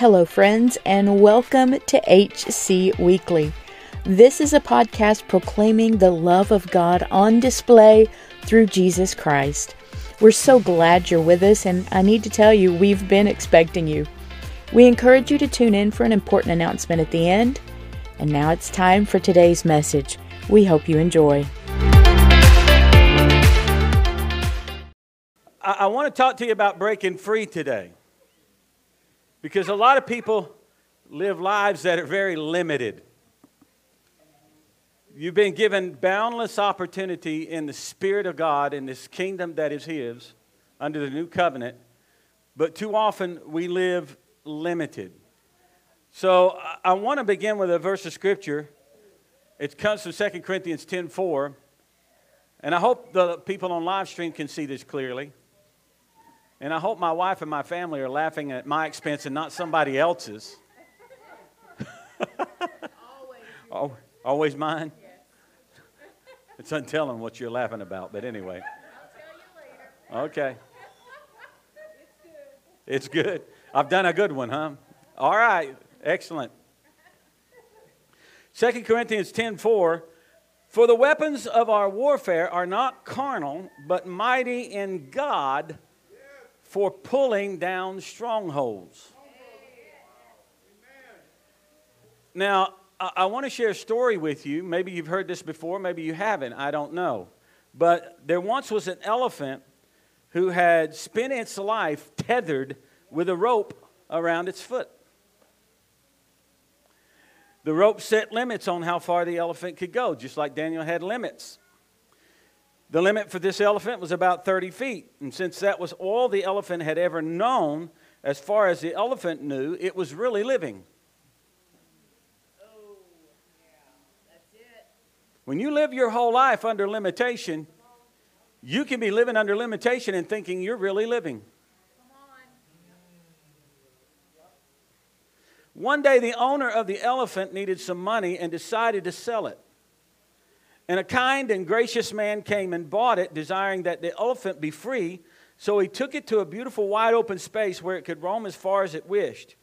Hello, friends, and welcome to HC Weekly. This is a podcast proclaiming the love of God on display through Jesus Christ. We're so glad you're with us, and I need to tell you, we've been expecting you. We encourage you to tune in for an important announcement at the end. And now it's time for today's message. We hope you enjoy. I, I want to talk to you about breaking free today. Because a lot of people live lives that are very limited. You've been given boundless opportunity in the Spirit of God in this kingdom that is His under the new covenant, but too often we live limited. So I want to begin with a verse of Scripture. It comes from 2 Corinthians 10 4. And I hope the people on live stream can see this clearly. And I hope my wife and my family are laughing at my expense and not somebody else's. always. always mine? Yes. It's untelling what you're laughing about, but anyway. Okay. It's good. it's good. I've done a good one, huh? All right. Excellent. 2 Corinthians 10 4. For the weapons of our warfare are not carnal, but mighty in God for pulling down strongholds. Now, I, I want to share a story with you. Maybe you've heard this before, maybe you haven't. I don't know. But there once was an elephant who had spent its life tethered with a rope around its foot. The rope set limits on how far the elephant could go, just like Daniel had limits. The limit for this elephant was about 30 feet. And since that was all the elephant had ever known, as far as the elephant knew, it was really living. When you live your whole life under limitation, you can be living under limitation and thinking you're really living. One day, the owner of the elephant needed some money and decided to sell it. And a kind and gracious man came and bought it, desiring that the elephant be free. So he took it to a beautiful wide open space where it could roam as far as it wished.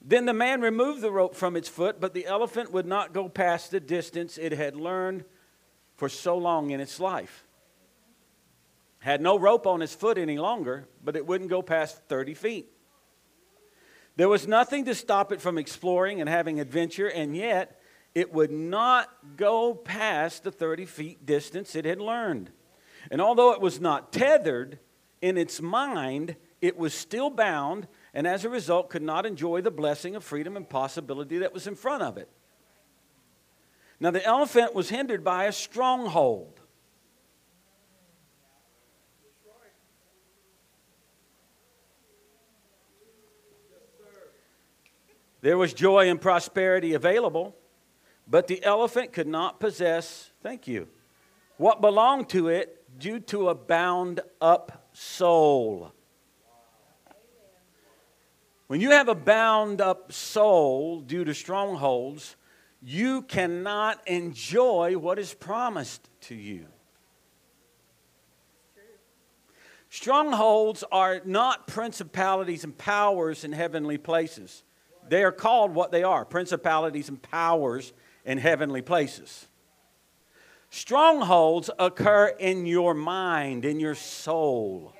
Then the man removed the rope from its foot, but the elephant would not go past the distance it had learned for so long in its life. Had no rope on its foot any longer, but it wouldn't go past 30 feet. There was nothing to stop it from exploring and having adventure, and yet it would not go past the 30 feet distance it had learned. And although it was not tethered in its mind, it was still bound, and as a result, could not enjoy the blessing of freedom and possibility that was in front of it. Now, the elephant was hindered by a stronghold. There was joy and prosperity available but the elephant could not possess, thank you, what belonged to it due to a bound up soul. When you have a bound up soul due to strongholds, you cannot enjoy what is promised to you. Strongholds are not principalities and powers in heavenly places. They are called what they are principalities and powers in heavenly places. Strongholds occur in your mind, in your soul.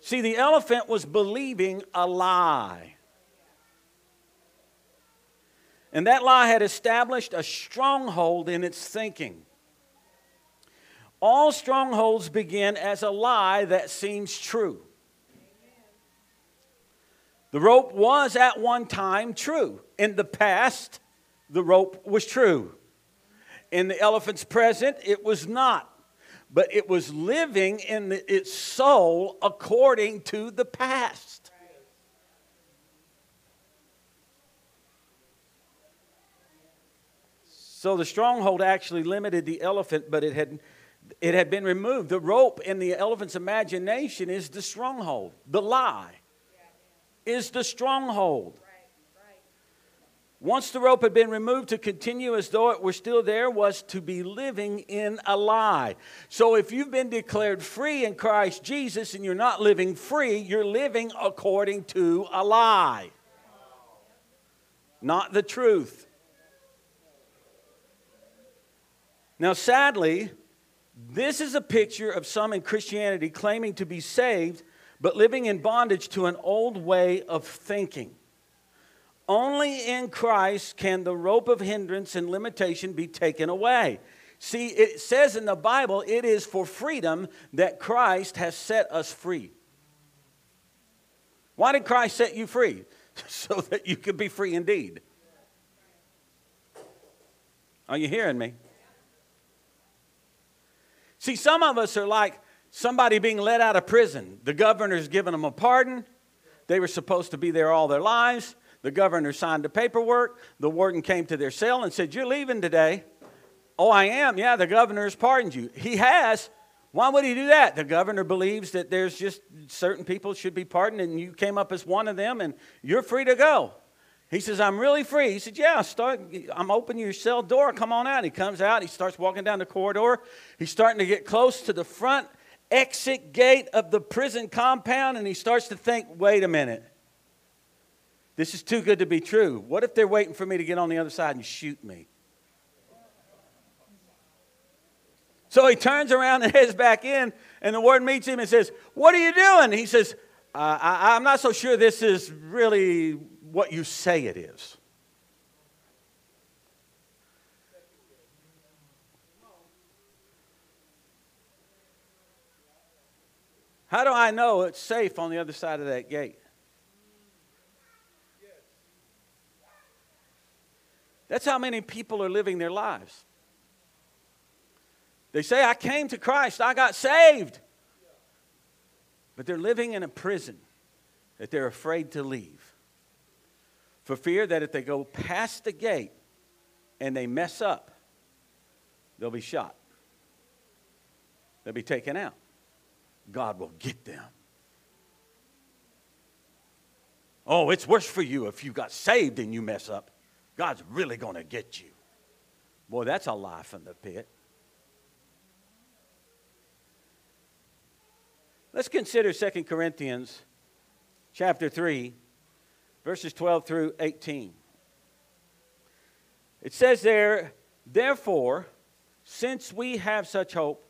See, the elephant was believing a lie. And that lie had established a stronghold in its thinking. All strongholds begin as a lie that seems true. The rope was at one time true. In the past, the rope was true. In the elephant's present, it was not. But it was living in the, its soul according to the past. So the stronghold actually limited the elephant, but it had, it had been removed. The rope in the elephant's imagination is the stronghold, the lie is the stronghold. once the rope had been removed, to continue as though it were still there was to be living in a lie. So if you've been declared free in Christ Jesus and you're not living free, you're living according to a lie, not the truth. Now, sadly, this is a picture of some in Christianity claiming to be saved, but living in bondage to an old way of thinking. Only in Christ can the rope of hindrance and limitation be taken away. See, it says in the Bible, it is for freedom that Christ has set us free. Why did Christ set you free? So that you could be free indeed. Are you hearing me? See, some of us are like somebody being let out of prison. The governor's given them a pardon. They were supposed to be there all their lives. The governor signed the paperwork. The warden came to their cell and said, You're leaving today. Oh, I am. Yeah, the governor has pardoned you. He has. Why would he do that? The governor believes that there's just certain people should be pardoned, and you came up as one of them, and you're free to go. He says, I'm really free. He said, Yeah, start, I'm opening your cell door. Come on out. He comes out. He starts walking down the corridor. He's starting to get close to the front exit gate of the prison compound, and he starts to think, Wait a minute. This is too good to be true. What if they're waiting for me to get on the other side and shoot me? So he turns around and heads back in, and the warden meets him and says, What are you doing? He says, uh, I, I'm not so sure this is really what you say it is. How do I know it's safe on the other side of that gate? That's how many people are living their lives. They say, I came to Christ, I got saved. But they're living in a prison that they're afraid to leave for fear that if they go past the gate and they mess up, they'll be shot. They'll be taken out. God will get them. Oh, it's worse for you if you got saved and you mess up. God's really going to get you. Boy, that's a lie from the pit. Let's consider 2 Corinthians chapter 3, verses 12 through 18. It says there, Therefore, since we have such hope,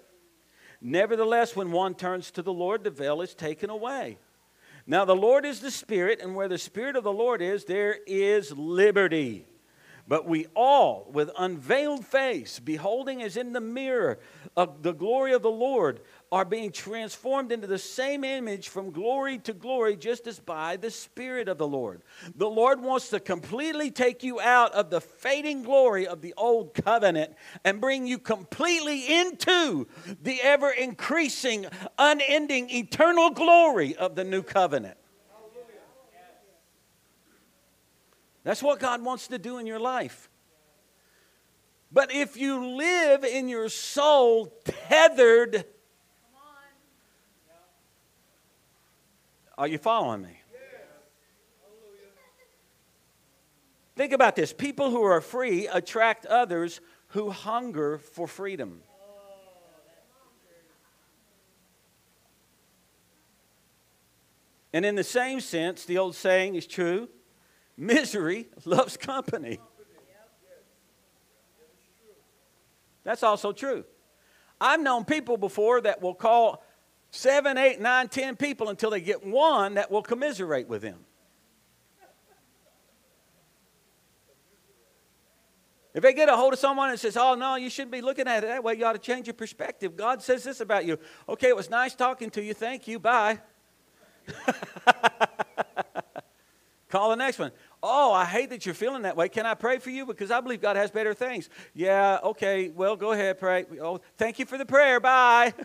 Nevertheless, when one turns to the Lord, the veil is taken away. Now, the Lord is the Spirit, and where the Spirit of the Lord is, there is liberty. But we all, with unveiled face, beholding as in the mirror of the glory of the Lord, are being transformed into the same image from glory to glory, just as by the Spirit of the Lord. The Lord wants to completely take you out of the fading glory of the old covenant and bring you completely into the ever increasing, unending, eternal glory of the new covenant. That's what God wants to do in your life. But if you live in your soul tethered Are you following me? Think about this people who are free attract others who hunger for freedom. And in the same sense, the old saying is true misery loves company. That's also true. I've known people before that will call seven, eight, nine, ten people until they get one that will commiserate with them. If they get a hold of someone and says, "Oh no, you shouldn't be looking at it that way. You ought to change your perspective. God says this about you." Okay, it was nice talking to you. Thank you. Bye. Call the next one. Oh, I hate that you're feeling that way. Can I pray for you? Because I believe God has better things. Yeah, okay, well, go ahead, pray. Oh, thank you for the prayer. Bye.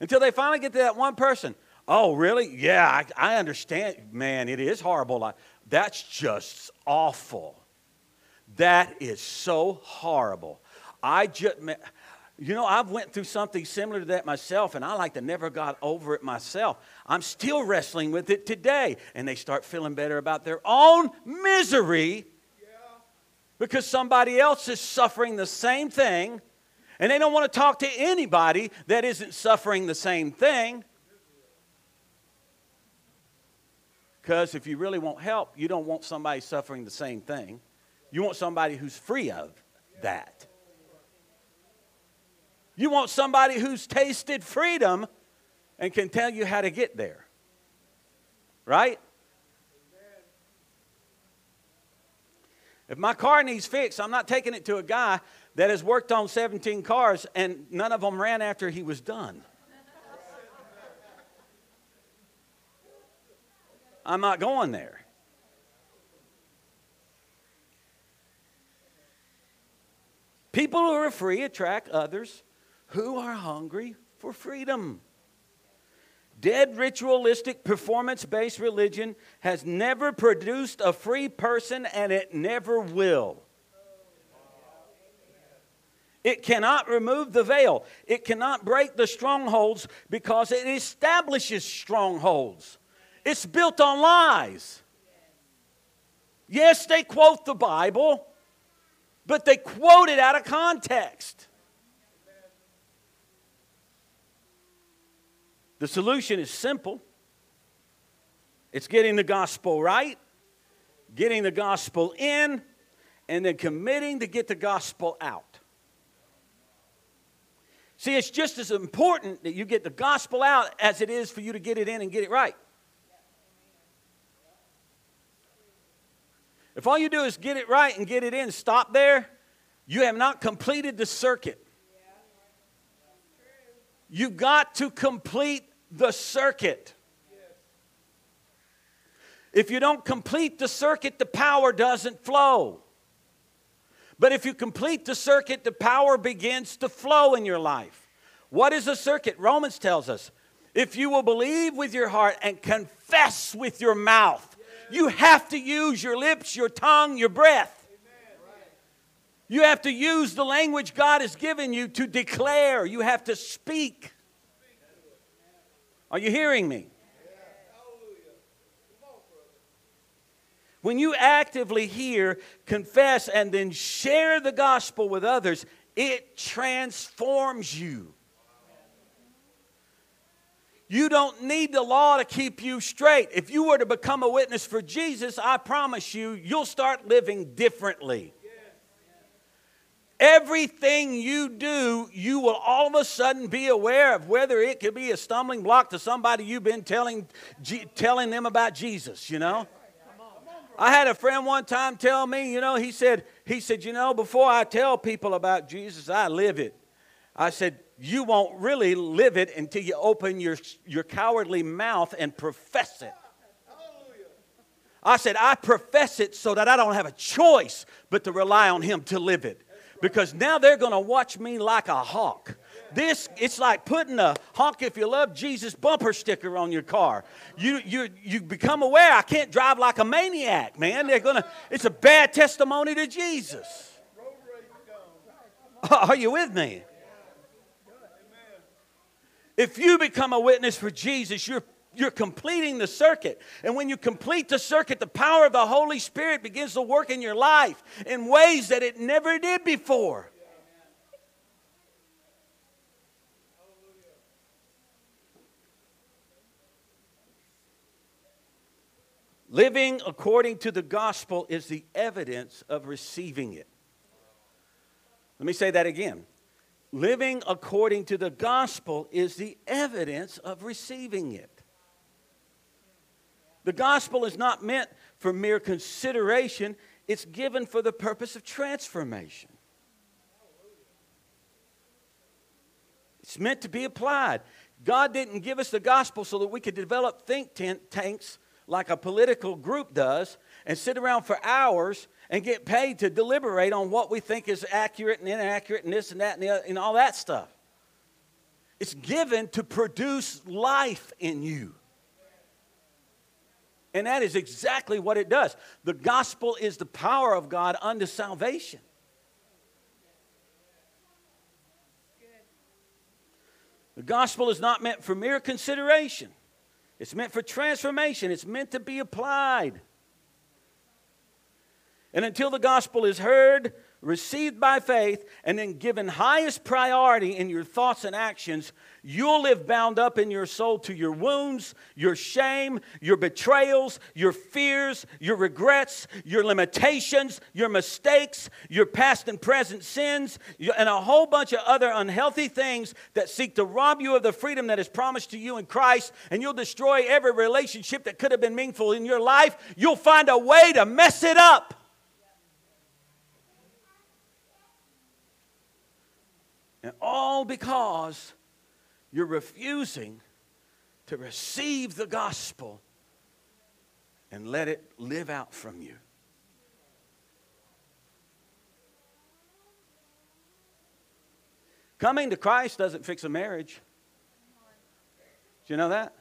Until they finally get to that one person. Oh, really? Yeah, I, I understand. Man, it is horrible. That's just awful. That is so horrible. I just, you know, I've went through something similar to that myself, and I like to never got over it myself. I'm still wrestling with it today, and they start feeling better about their own misery because somebody else is suffering the same thing, and they don't want to talk to anybody that isn't suffering the same thing. Because if you really want help, you don't want somebody suffering the same thing. You want somebody who's free of that. You want somebody who's tasted freedom and can tell you how to get there. Right? If my car needs fixed, I'm not taking it to a guy that has worked on 17 cars and none of them ran after he was done. I'm not going there. People who are free attract others who are hungry for freedom. Dead ritualistic performance based religion has never produced a free person and it never will. It cannot remove the veil. It cannot break the strongholds because it establishes strongholds. It's built on lies. Yes, they quote the Bible, but they quote it out of context. The solution is simple it's getting the gospel right, getting the gospel in, and then committing to get the gospel out. See, it's just as important that you get the gospel out as it is for you to get it in and get it right. If all you do is get it right and get it in, stop there, you have not completed the circuit. You've got to complete the circuit. If you don't complete the circuit, the power doesn't flow. But if you complete the circuit, the power begins to flow in your life. What is a circuit? Romans tells us if you will believe with your heart and confess with your mouth, you have to use your lips, your tongue, your breath. You have to use the language God has given you to declare. You have to speak. Are you hearing me? When you actively hear, confess, and then share the gospel with others, it transforms you. You don't need the law to keep you straight. If you were to become a witness for Jesus, I promise you, you'll start living differently. Everything you do, you will all of a sudden be aware of whether it could be a stumbling block to somebody you've been telling, G- telling them about Jesus, you know? I had a friend one time tell me, you know, he said, he said, you know, before I tell people about Jesus, I live it. I said, you won't really live it until you open your, your cowardly mouth and profess it. I said, I profess it so that I don't have a choice but to rely on Him to live it because now they're going to watch me like a hawk. This, it's like putting a honk if you love Jesus bumper sticker on your car. You, you, you become aware I can't drive like a maniac, man. They're gonna, it's a bad testimony to Jesus. Are you with me? If you become a witness for Jesus, you're you're completing the circuit. And when you complete the circuit, the power of the Holy Spirit begins to work in your life in ways that it never did before. Living according to the gospel is the evidence of receiving it. Let me say that again. Living according to the gospel is the evidence of receiving it. The gospel is not meant for mere consideration, it's given for the purpose of transformation. It's meant to be applied. God didn't give us the gospel so that we could develop think tanks like a political group does and sit around for hours and get paid to deliberate on what we think is accurate and inaccurate and this and that and, the, and all that stuff. It's given to produce life in you. And that is exactly what it does. The gospel is the power of God unto salvation. The gospel is not meant for mere consideration, it's meant for transformation, it's meant to be applied. And until the gospel is heard, received by faith, and then given highest priority in your thoughts and actions, you'll live bound up in your soul to your wounds, your shame, your betrayals, your fears, your regrets, your limitations, your mistakes, your past and present sins, and a whole bunch of other unhealthy things that seek to rob you of the freedom that is promised to you in Christ, and you'll destroy every relationship that could have been meaningful in your life. You'll find a way to mess it up. And all because you're refusing to receive the gospel and let it live out from you. Coming to Christ doesn't fix a marriage. Do you know that?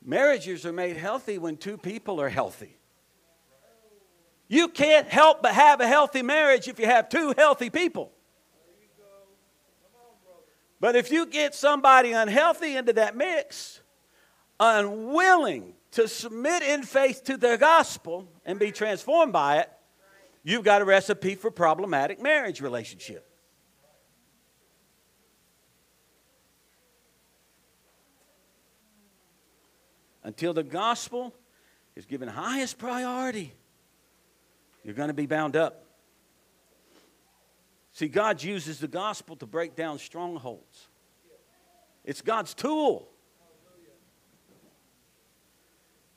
Marriages are made healthy when two people are healthy. You can't help but have a healthy marriage if you have two healthy people. But if you get somebody unhealthy into that mix, unwilling to submit in faith to the gospel and be transformed by it, you've got a recipe for problematic marriage relationship. Until the gospel is given highest priority you're going to be bound up. See, God uses the gospel to break down strongholds, it's God's tool.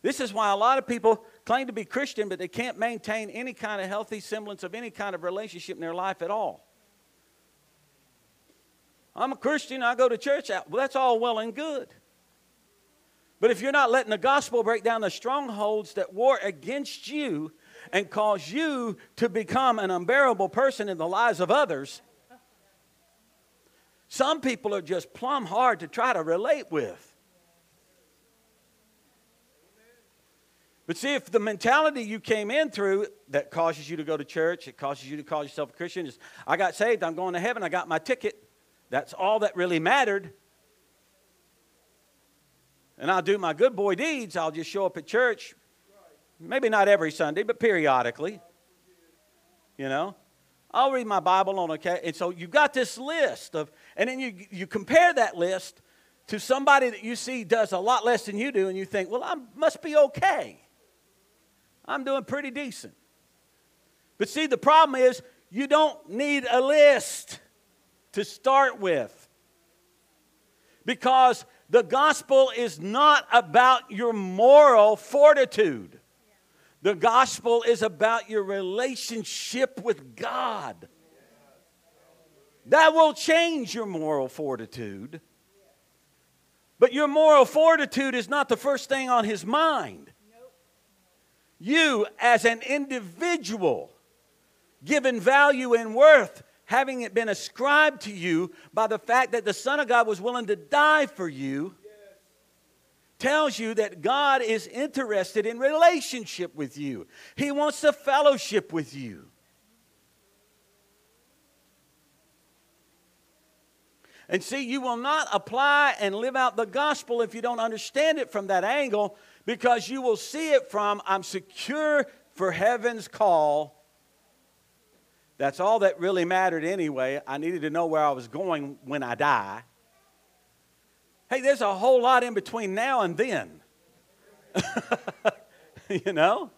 This is why a lot of people claim to be Christian, but they can't maintain any kind of healthy semblance of any kind of relationship in their life at all. I'm a Christian, I go to church. Well, that's all well and good. But if you're not letting the gospel break down the strongholds that war against you, and cause you to become an unbearable person in the lives of others, some people are just plumb hard to try to relate with. But see, if the mentality you came in through that causes you to go to church, it causes you to call yourself a Christian, is I got saved, I'm going to heaven, I got my ticket. That's all that really mattered. And I'll do my good boy deeds. I'll just show up at church, Maybe not every Sunday, but periodically. You know? I'll read my Bible on okay. And so you've got this list of, and then you, you compare that list to somebody that you see does a lot less than you do, and you think, well, I must be okay. I'm doing pretty decent. But see, the problem is you don't need a list to start with. Because the gospel is not about your moral fortitude. The gospel is about your relationship with God. That will change your moral fortitude. But your moral fortitude is not the first thing on his mind. You, as an individual, given value and worth, having it been ascribed to you by the fact that the Son of God was willing to die for you tells you that God is interested in relationship with you. He wants to fellowship with you. And see, you will not apply and live out the gospel if you don't understand it from that angle because you will see it from I'm secure for heaven's call. That's all that really mattered anyway. I needed to know where I was going when I die. Hey, there's a whole lot in between now and then. you know?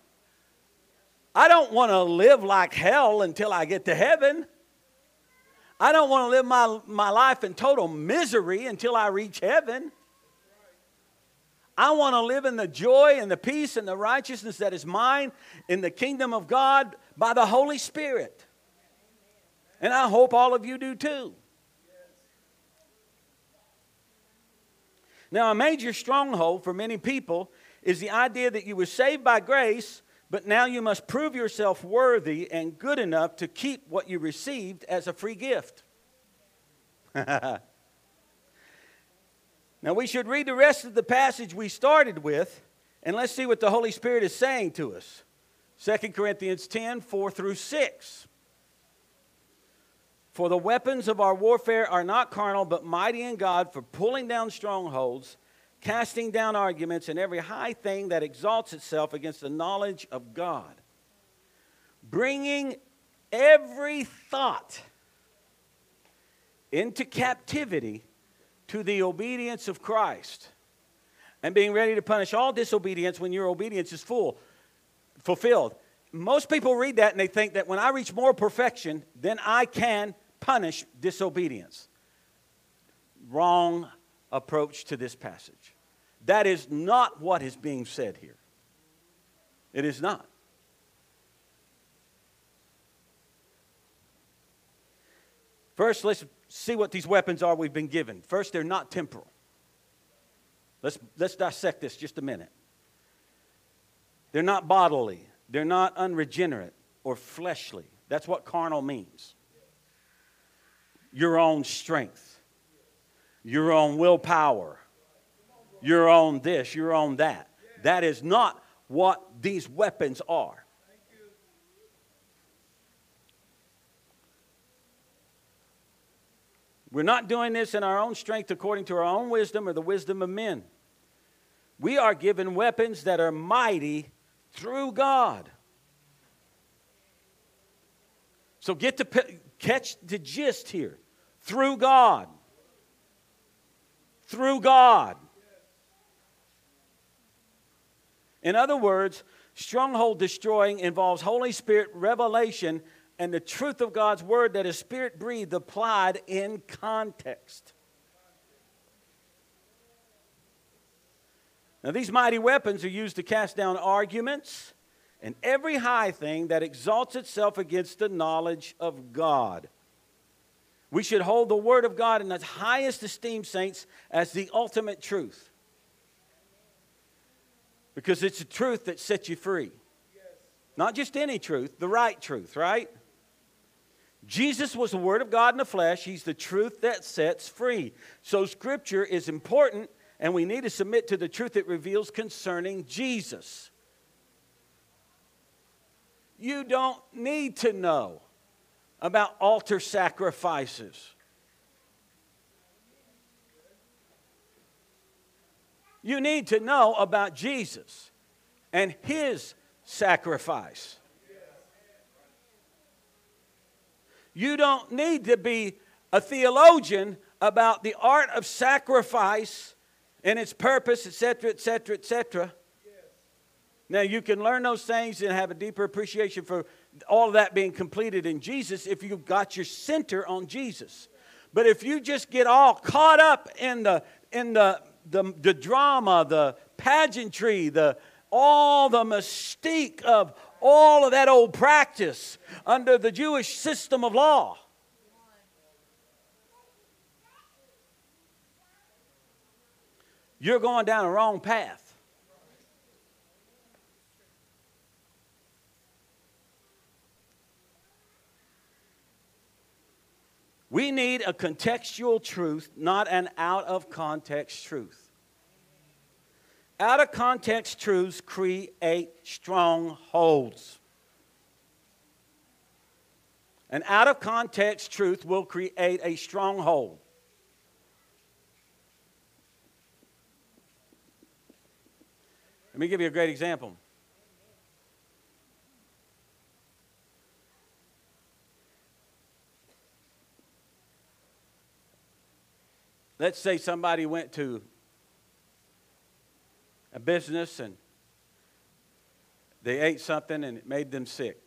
I don't want to live like hell until I get to heaven. I don't want to live my, my life in total misery until I reach heaven. I want to live in the joy and the peace and the righteousness that is mine in the kingdom of God by the Holy Spirit. And I hope all of you do too. Now, a major stronghold for many people is the idea that you were saved by grace, but now you must prove yourself worthy and good enough to keep what you received as a free gift. now, we should read the rest of the passage we started with, and let's see what the Holy Spirit is saying to us. 2 Corinthians 10 4 through 6. For the weapons of our warfare are not carnal, but mighty in God for pulling down strongholds casting down arguments and every high thing that exalts itself against the knowledge of God, bringing every thought into captivity to the obedience of Christ, and being ready to punish all disobedience when your obedience is full, fulfilled. Most people read that and they think that when I reach more perfection, then I can punish disobedience. Wrong approach to this passage. That is not what is being said here. It is not. First, let's see what these weapons are we've been given. First, they're not temporal. Let's, let's dissect this just a minute. They're not bodily, they're not unregenerate or fleshly. That's what carnal means. Your own strength, your own willpower, your own this, your own that. That is not what these weapons are. We're not doing this in our own strength according to our own wisdom or the wisdom of men. We are given weapons that are mighty through God. So get to catch the gist here. Through God. Through God. In other words, stronghold destroying involves Holy Spirit revelation and the truth of God's word that is spirit breathed applied in context. Now, these mighty weapons are used to cast down arguments and every high thing that exalts itself against the knowledge of God. We should hold the Word of God in its highest esteem, saints, as the ultimate truth because it's the truth that sets you free. Not just any truth, the right truth, right? Jesus was the Word of God in the flesh. He's the truth that sets free. So, Scripture is important, and we need to submit to the truth it reveals concerning Jesus. You don't need to know about altar sacrifices. You need to know about Jesus and his sacrifice. You don't need to be a theologian about the art of sacrifice and its purpose, etc., etc., etc. Now, you can learn those things and have a deeper appreciation for all of that being completed in Jesus if you've got your center on Jesus. But if you just get all caught up in the, in the the, the drama, the pageantry, the, all the mystique of all of that old practice under the Jewish system of law. You're going down a wrong path. We need a contextual truth, not an out of context truth. Out of context truths create strongholds. An out of context truth will create a stronghold. Let me give you a great example. Let's say somebody went to a business and they ate something and it made them sick.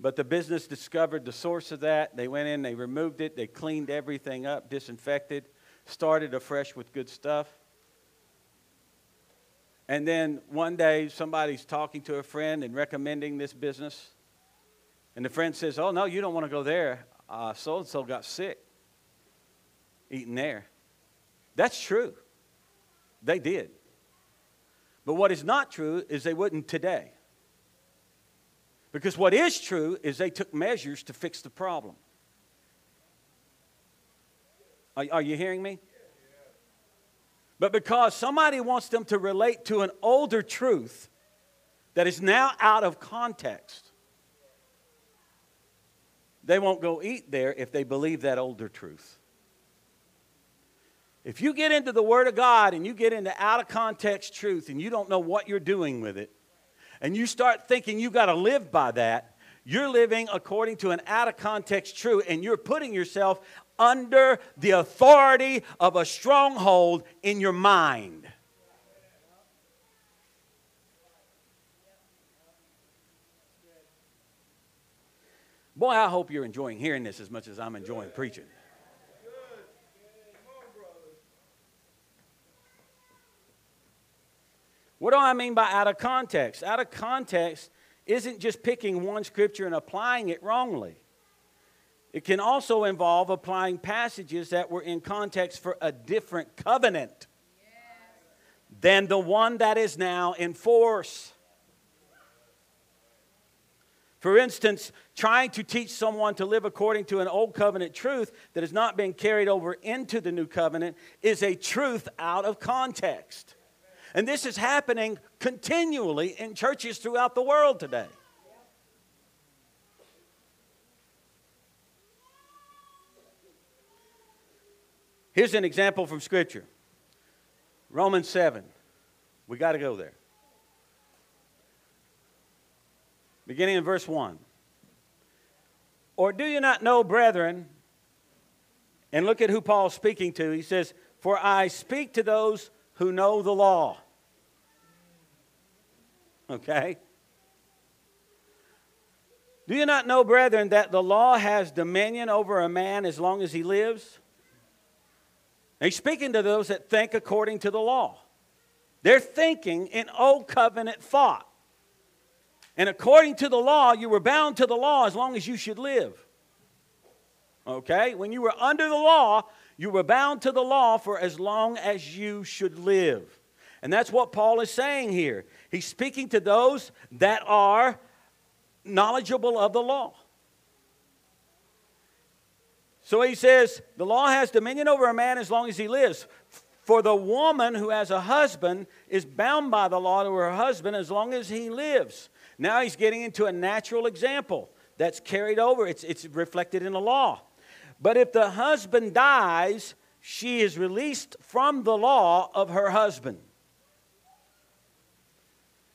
But the business discovered the source of that. They went in, they removed it, they cleaned everything up, disinfected, started afresh with good stuff. And then one day somebody's talking to a friend and recommending this business. And the friend says, Oh, no, you don't want to go there. So and so got sick eating there. That's true. They did. But what is not true is they wouldn't today. Because what is true is they took measures to fix the problem. Are, are you hearing me? But because somebody wants them to relate to an older truth that is now out of context, they won't go eat there if they believe that older truth. If you get into the Word of God and you get into out of context truth and you don't know what you're doing with it, and you start thinking you've got to live by that, you're living according to an out of context truth and you're putting yourself under the authority of a stronghold in your mind. Boy, I hope you're enjoying hearing this as much as I'm enjoying preaching. What do I mean by out of context? Out of context isn't just picking one scripture and applying it wrongly. It can also involve applying passages that were in context for a different covenant than the one that is now in force. For instance, trying to teach someone to live according to an old covenant truth that has not been carried over into the new covenant is a truth out of context. And this is happening continually in churches throughout the world today. Here's an example from Scripture Romans 7. We got to go there. Beginning in verse 1. Or do you not know, brethren? And look at who Paul's speaking to. He says, For I speak to those who know the law. Okay? Do you not know, brethren, that the law has dominion over a man as long as he lives? He's speaking to those that think according to the law. They're thinking in old covenant thought. And according to the law, you were bound to the law as long as you should live. Okay? When you were under the law, you were bound to the law for as long as you should live. And that's what Paul is saying here. He's speaking to those that are knowledgeable of the law. So he says, the law has dominion over a man as long as he lives. For the woman who has a husband is bound by the law to her husband as long as he lives. Now he's getting into a natural example that's carried over, it's, it's reflected in the law. But if the husband dies, she is released from the law of her husband.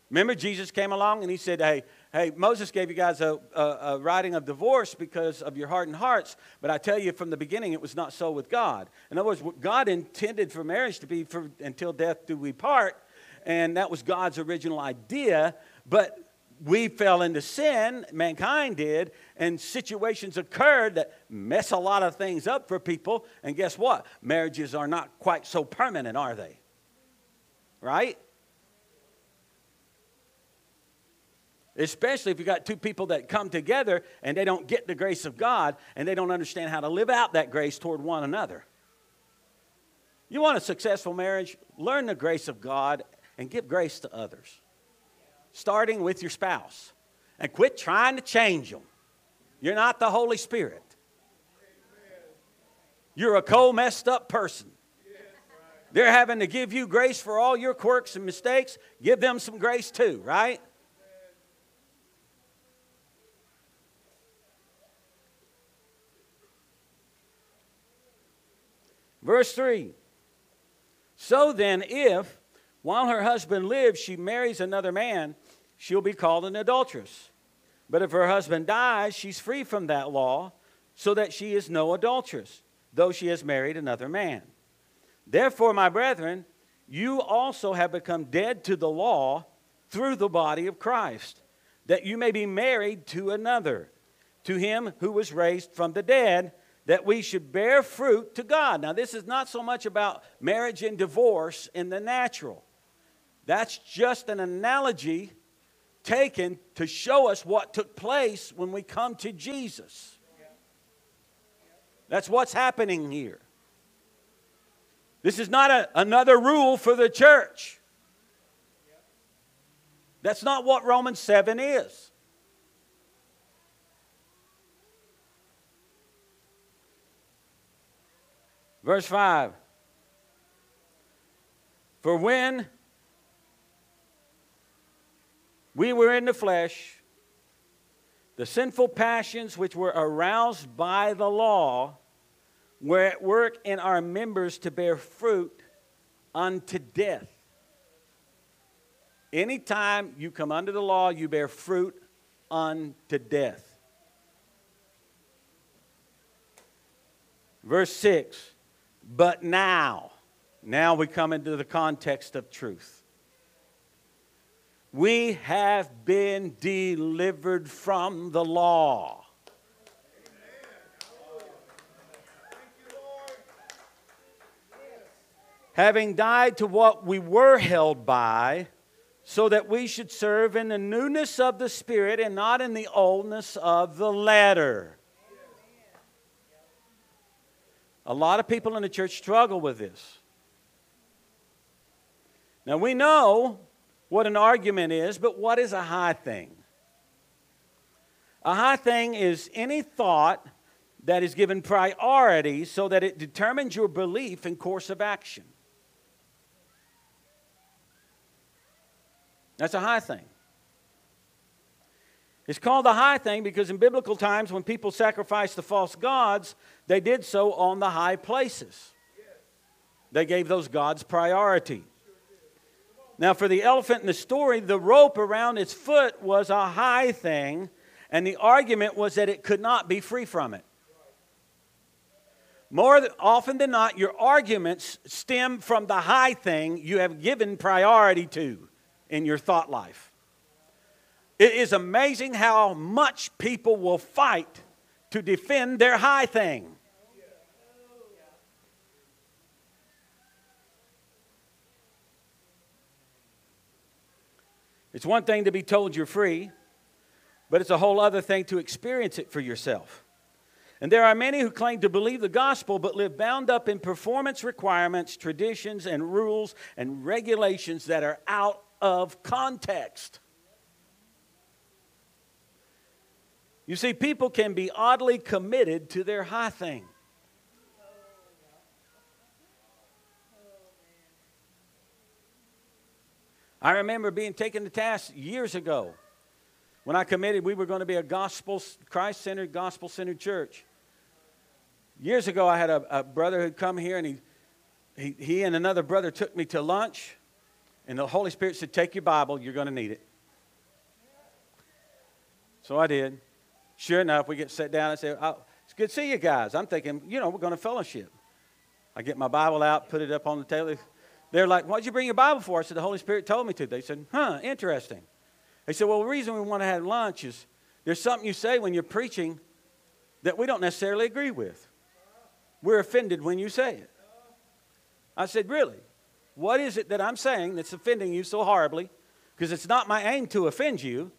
Remember, Jesus came along and he said, Hey, hey, Moses gave you guys a, a, a, writing of divorce because of your hardened hearts, but I tell you from the beginning it was not so with God. In other words, God intended for marriage to be for until death do we part, and that was God's original idea, but we fell into sin, mankind did, and situations occurred that mess a lot of things up for people. And guess what? Marriages are not quite so permanent, are they? Right? Especially if you got two people that come together and they don't get the grace of God and they don't understand how to live out that grace toward one another. You want a successful marriage? Learn the grace of God and give grace to others, starting with your spouse. And quit trying to change them. You're not the Holy Spirit. You're a cold, messed up person. They're having to give you grace for all your quirks and mistakes. Give them some grace too, right? Verse 3 So then, if while her husband lives she marries another man, she'll be called an adulteress. But if her husband dies, she's free from that law, so that she is no adulteress, though she has married another man. Therefore, my brethren, you also have become dead to the law through the body of Christ, that you may be married to another, to him who was raised from the dead that we should bear fruit to God. Now, this is not so much about marriage and divorce in the natural. That's just an analogy taken to show us what took place when we come to Jesus. That's what's happening here. This is not a, another rule for the church. That's not what Romans 7 is. Verse 5 For when we were in the flesh, the sinful passions which were aroused by the law were at work in our members to bear fruit unto death. Anytime you come under the law, you bear fruit unto death. Verse 6 But now, now we come into the context of truth. We have been delivered from the law. Having died to what we were held by, so that we should serve in the newness of the Spirit and not in the oldness of the letter. A lot of people in the church struggle with this. Now, we know what an argument is, but what is a high thing? A high thing is any thought that is given priority so that it determines your belief and course of action. That's a high thing. It's called the high thing because in biblical times, when people sacrificed the false gods, they did so on the high places. They gave those gods priority. Now, for the elephant in the story, the rope around its foot was a high thing, and the argument was that it could not be free from it. More often than not, your arguments stem from the high thing you have given priority to in your thought life. It is amazing how much people will fight to defend their high thing. It's one thing to be told you're free, but it's a whole other thing to experience it for yourself. And there are many who claim to believe the gospel but live bound up in performance requirements, traditions, and rules and regulations that are out of context. You see, people can be oddly committed to their high thing. I remember being taken to task years ago when I committed we were going to be a gospel, Christ centered, gospel centered church. Years ago, I had a, a brother who'd come here and he, he, he and another brother took me to lunch, and the Holy Spirit said, Take your Bible, you're going to need it. So I did. Sure enough, we get set down and say, oh, It's good to see you guys. I'm thinking, you know, we're going to fellowship. I get my Bible out, put it up on the table. They're like, Why'd you bring your Bible for? I said, The Holy Spirit told me to. They said, Huh, interesting. They said, Well, the reason we want to have lunch is there's something you say when you're preaching that we don't necessarily agree with. We're offended when you say it. I said, Really? What is it that I'm saying that's offending you so horribly? Because it's not my aim to offend you.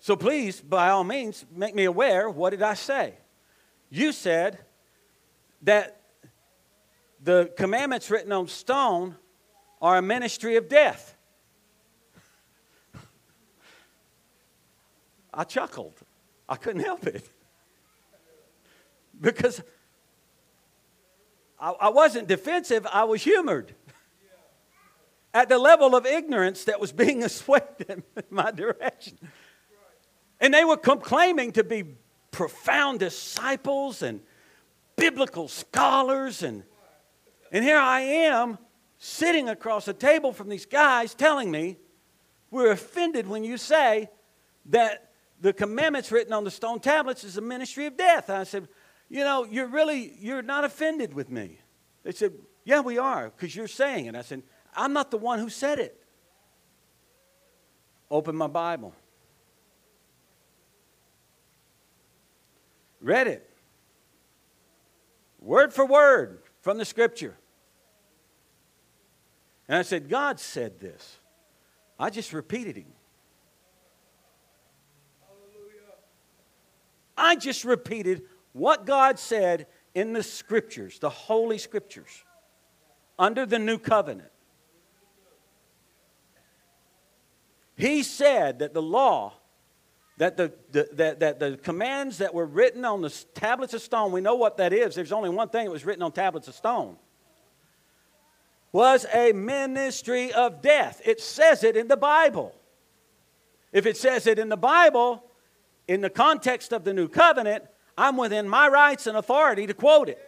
So please, by all means, make me aware. What did I say? You said that the commandments written on stone are a ministry of death. I chuckled. I couldn't help it. Because I, I wasn't defensive, I was humored at the level of ignorance that was being assuaged in my direction. And they were claiming to be profound disciples and biblical scholars and and here I am sitting across a table from these guys telling me, We're offended when you say that the commandments written on the stone tablets is a ministry of death. And I said, You know, you're really, you're not offended with me. They said, Yeah, we are, because you're saying it. I said, I'm not the one who said it. Open my Bible. Read it. Word for word from the scripture. And I said, God said this. I just repeated him. I just repeated what God said in the scriptures, the holy scriptures. under the new covenant. He said that the law, that the, the, that, that the commands that were written on the tablets of stone, we know what that is. There's only one thing that was written on tablets of stone. Was a ministry of death. It says it in the Bible. If it says it in the Bible, in the context of the new covenant, I'm within my rights and authority to quote it.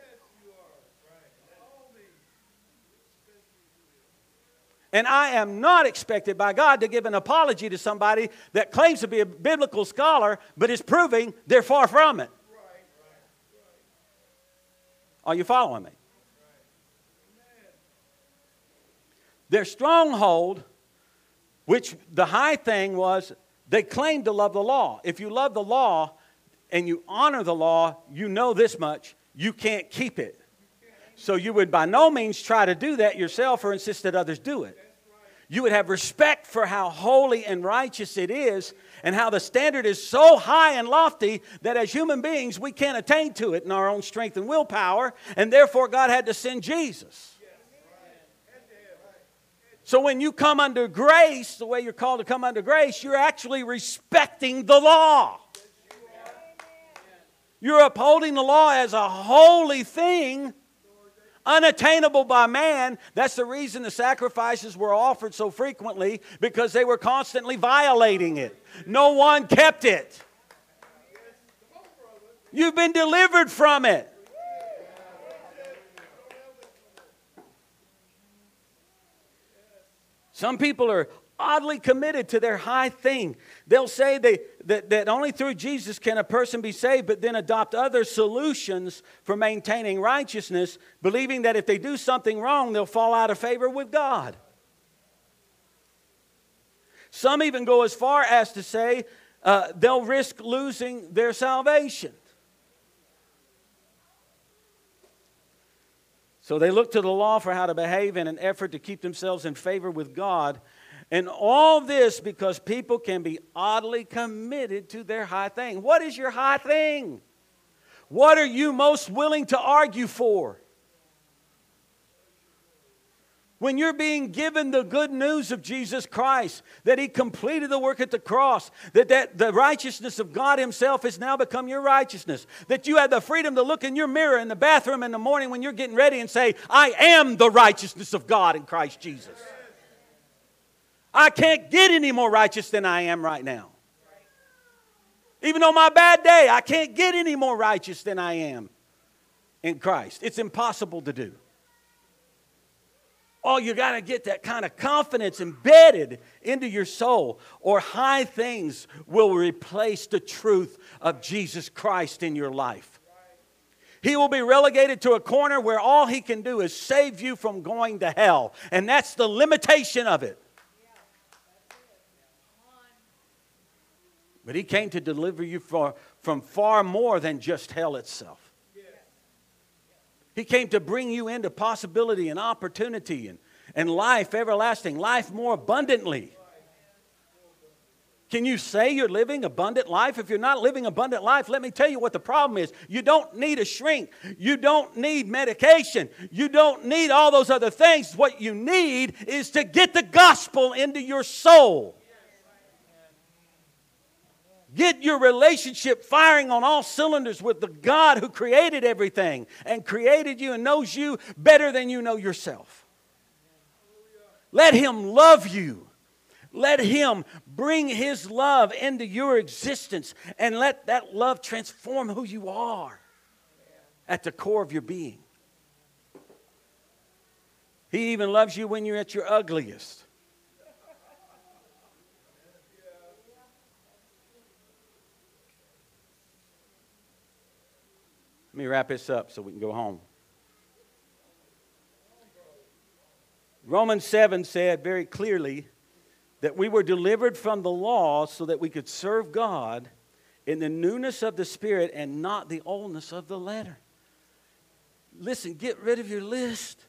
And I am not expected by God to give an apology to somebody that claims to be a biblical scholar but is proving they're far from it. Are you following me? Their stronghold, which the high thing was, they claimed to love the law. If you love the law and you honor the law, you know this much you can't keep it. So you would by no means try to do that yourself or insist that others do it. You would have respect for how holy and righteous it is and how the standard is so high and lofty that as human beings we can't attain to it in our own strength and willpower, and therefore God had to send Jesus. So when you come under grace, the way you're called to come under grace, you're actually respecting the law. You're upholding the law as a holy thing, unattainable by man. That's the reason the sacrifices were offered so frequently because they were constantly violating it. No one kept it. You've been delivered from it. Some people are oddly committed to their high thing. They'll say they, that, that only through Jesus can a person be saved, but then adopt other solutions for maintaining righteousness, believing that if they do something wrong, they'll fall out of favor with God. Some even go as far as to say uh, they'll risk losing their salvation. So they look to the law for how to behave in an effort to keep themselves in favor with God. And all this because people can be oddly committed to their high thing. What is your high thing? What are you most willing to argue for? When you're being given the good news of Jesus Christ, that He completed the work at the cross, that, that the righteousness of God Himself has now become your righteousness, that you have the freedom to look in your mirror in the bathroom in the morning when you're getting ready and say, I am the righteousness of God in Christ Jesus. I can't get any more righteous than I am right now. Even on my bad day, I can't get any more righteous than I am in Christ. It's impossible to do. Oh, you got to get that kind of confidence embedded into your soul, or high things will replace the truth of Jesus Christ in your life. He will be relegated to a corner where all he can do is save you from going to hell, and that's the limitation of it. But he came to deliver you from far more than just hell itself. He came to bring you into possibility and opportunity and, and life everlasting, life more abundantly. Can you say you're living abundant life? If you're not living abundant life, let me tell you what the problem is. You don't need a shrink. You don't need medication. You don't need all those other things. What you need is to get the gospel into your soul. Get your relationship firing on all cylinders with the God who created everything and created you and knows you better than you know yourself. Let Him love you. Let Him bring His love into your existence and let that love transform who you are at the core of your being. He even loves you when you're at your ugliest. Me wrap this up so we can go home. Romans 7 said very clearly that we were delivered from the law so that we could serve God in the newness of the Spirit and not the oldness of the letter. Listen, get rid of your list.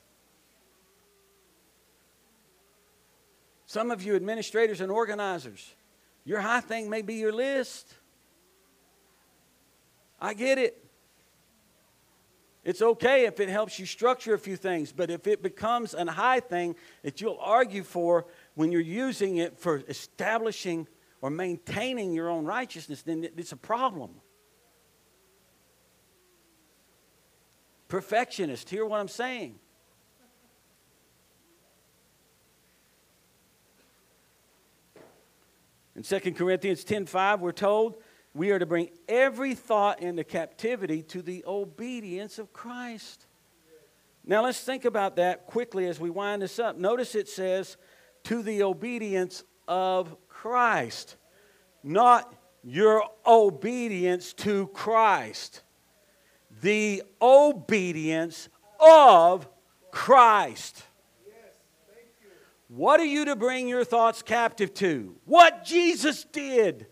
Some of you administrators and organizers, your high thing may be your list. I get it. It's okay if it helps you structure a few things, but if it becomes a high thing that you'll argue for when you're using it for establishing or maintaining your own righteousness, then it's a problem. Perfectionist, hear what I'm saying. In 2 Corinthians 10:5 we're told we are to bring every thought into captivity to the obedience of Christ. Now let's think about that quickly as we wind this up. Notice it says to the obedience of Christ, not your obedience to Christ. The obedience of Christ. What are you to bring your thoughts captive to? What Jesus did.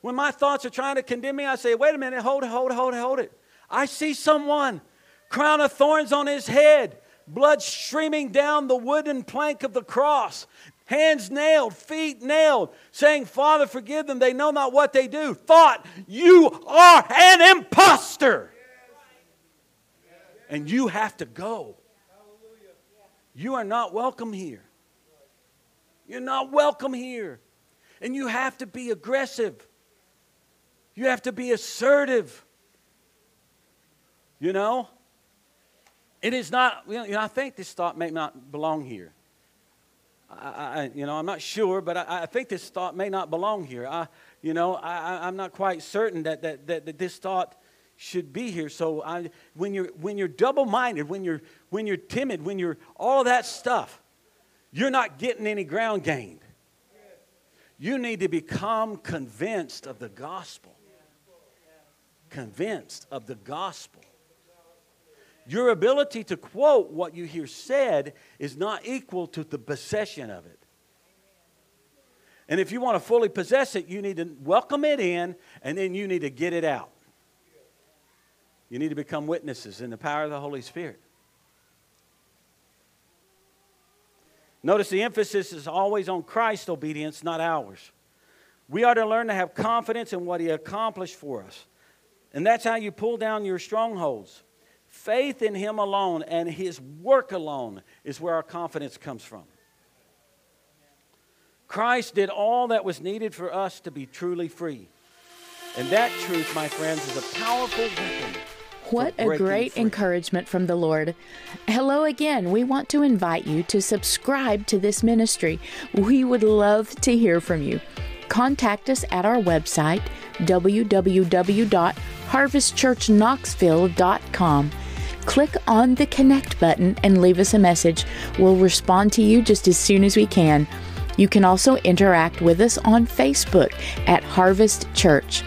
When my thoughts are trying to condemn me, I say, wait a minute, hold it, hold it, hold it, hold it. I see someone, crown of thorns on his head, blood streaming down the wooden plank of the cross, hands nailed, feet nailed, saying, Father, forgive them, they know not what they do. Thought, you are an impostor. And you have to go. You are not welcome here. You're not welcome here. And you have to be aggressive. You have to be assertive. You know? It is not, you know, I think this thought may not belong here. I, I, you know, I'm not sure, but I, I, think this thought may not belong here. I, you know, I, I'm not quite certain that, that, that, that this thought should be here. So I, when you're, when you're double-minded, when you're, when you're timid, when you're all that stuff, you're not getting any ground gained. You need to become convinced of the gospel convinced of the gospel. Your ability to quote what you hear said is not equal to the possession of it. And if you want to fully possess it, you need to welcome it in and then you need to get it out. You need to become witnesses in the power of the Holy Spirit. Notice the emphasis is always on Christ's obedience, not ours. We are to learn to have confidence in what He accomplished for us. And that's how you pull down your strongholds. Faith in Him alone and His work alone is where our confidence comes from. Christ did all that was needed for us to be truly free. And that truth, my friends, is a powerful weapon. What a great free. encouragement from the Lord. Hello again. We want to invite you to subscribe to this ministry. We would love to hear from you. Contact us at our website, www harvestchurchknoxville.com. Click on the connect button and leave us a message. We'll respond to you just as soon as we can. You can also interact with us on Facebook at Harvest Church.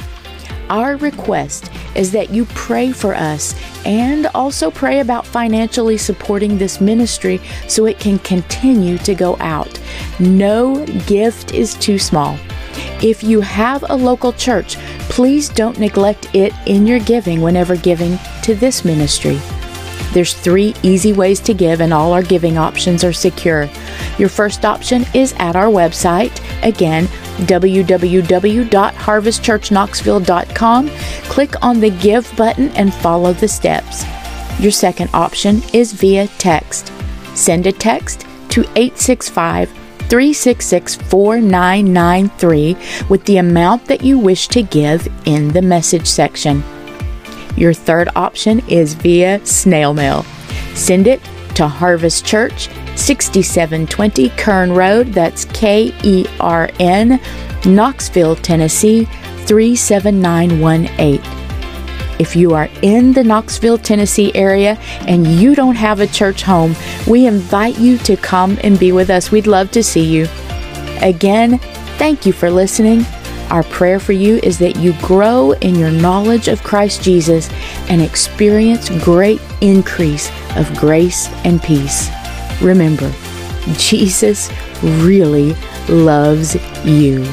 Our request is that you pray for us and also pray about financially supporting this ministry so it can continue to go out. No gift is too small. If you have a local church, please don't neglect it in your giving whenever giving to this ministry. There's three easy ways to give, and all our giving options are secure. Your first option is at our website. Again, www.harvestchurchknoxville.com. Click on the Give button and follow the steps. Your second option is via text. Send a text to 865 366 4993 with the amount that you wish to give in the message section. Your third option is via snail mail. Send it to Harvest Church, 6720 Kern Road, that's K E R N, Knoxville, Tennessee 37918. If you are in the Knoxville, Tennessee area and you don't have a church home, we invite you to come and be with us. We'd love to see you. Again, thank you for listening. Our prayer for you is that you grow in your knowledge of Christ Jesus and experience great increase of grace and peace. Remember, Jesus really loves you.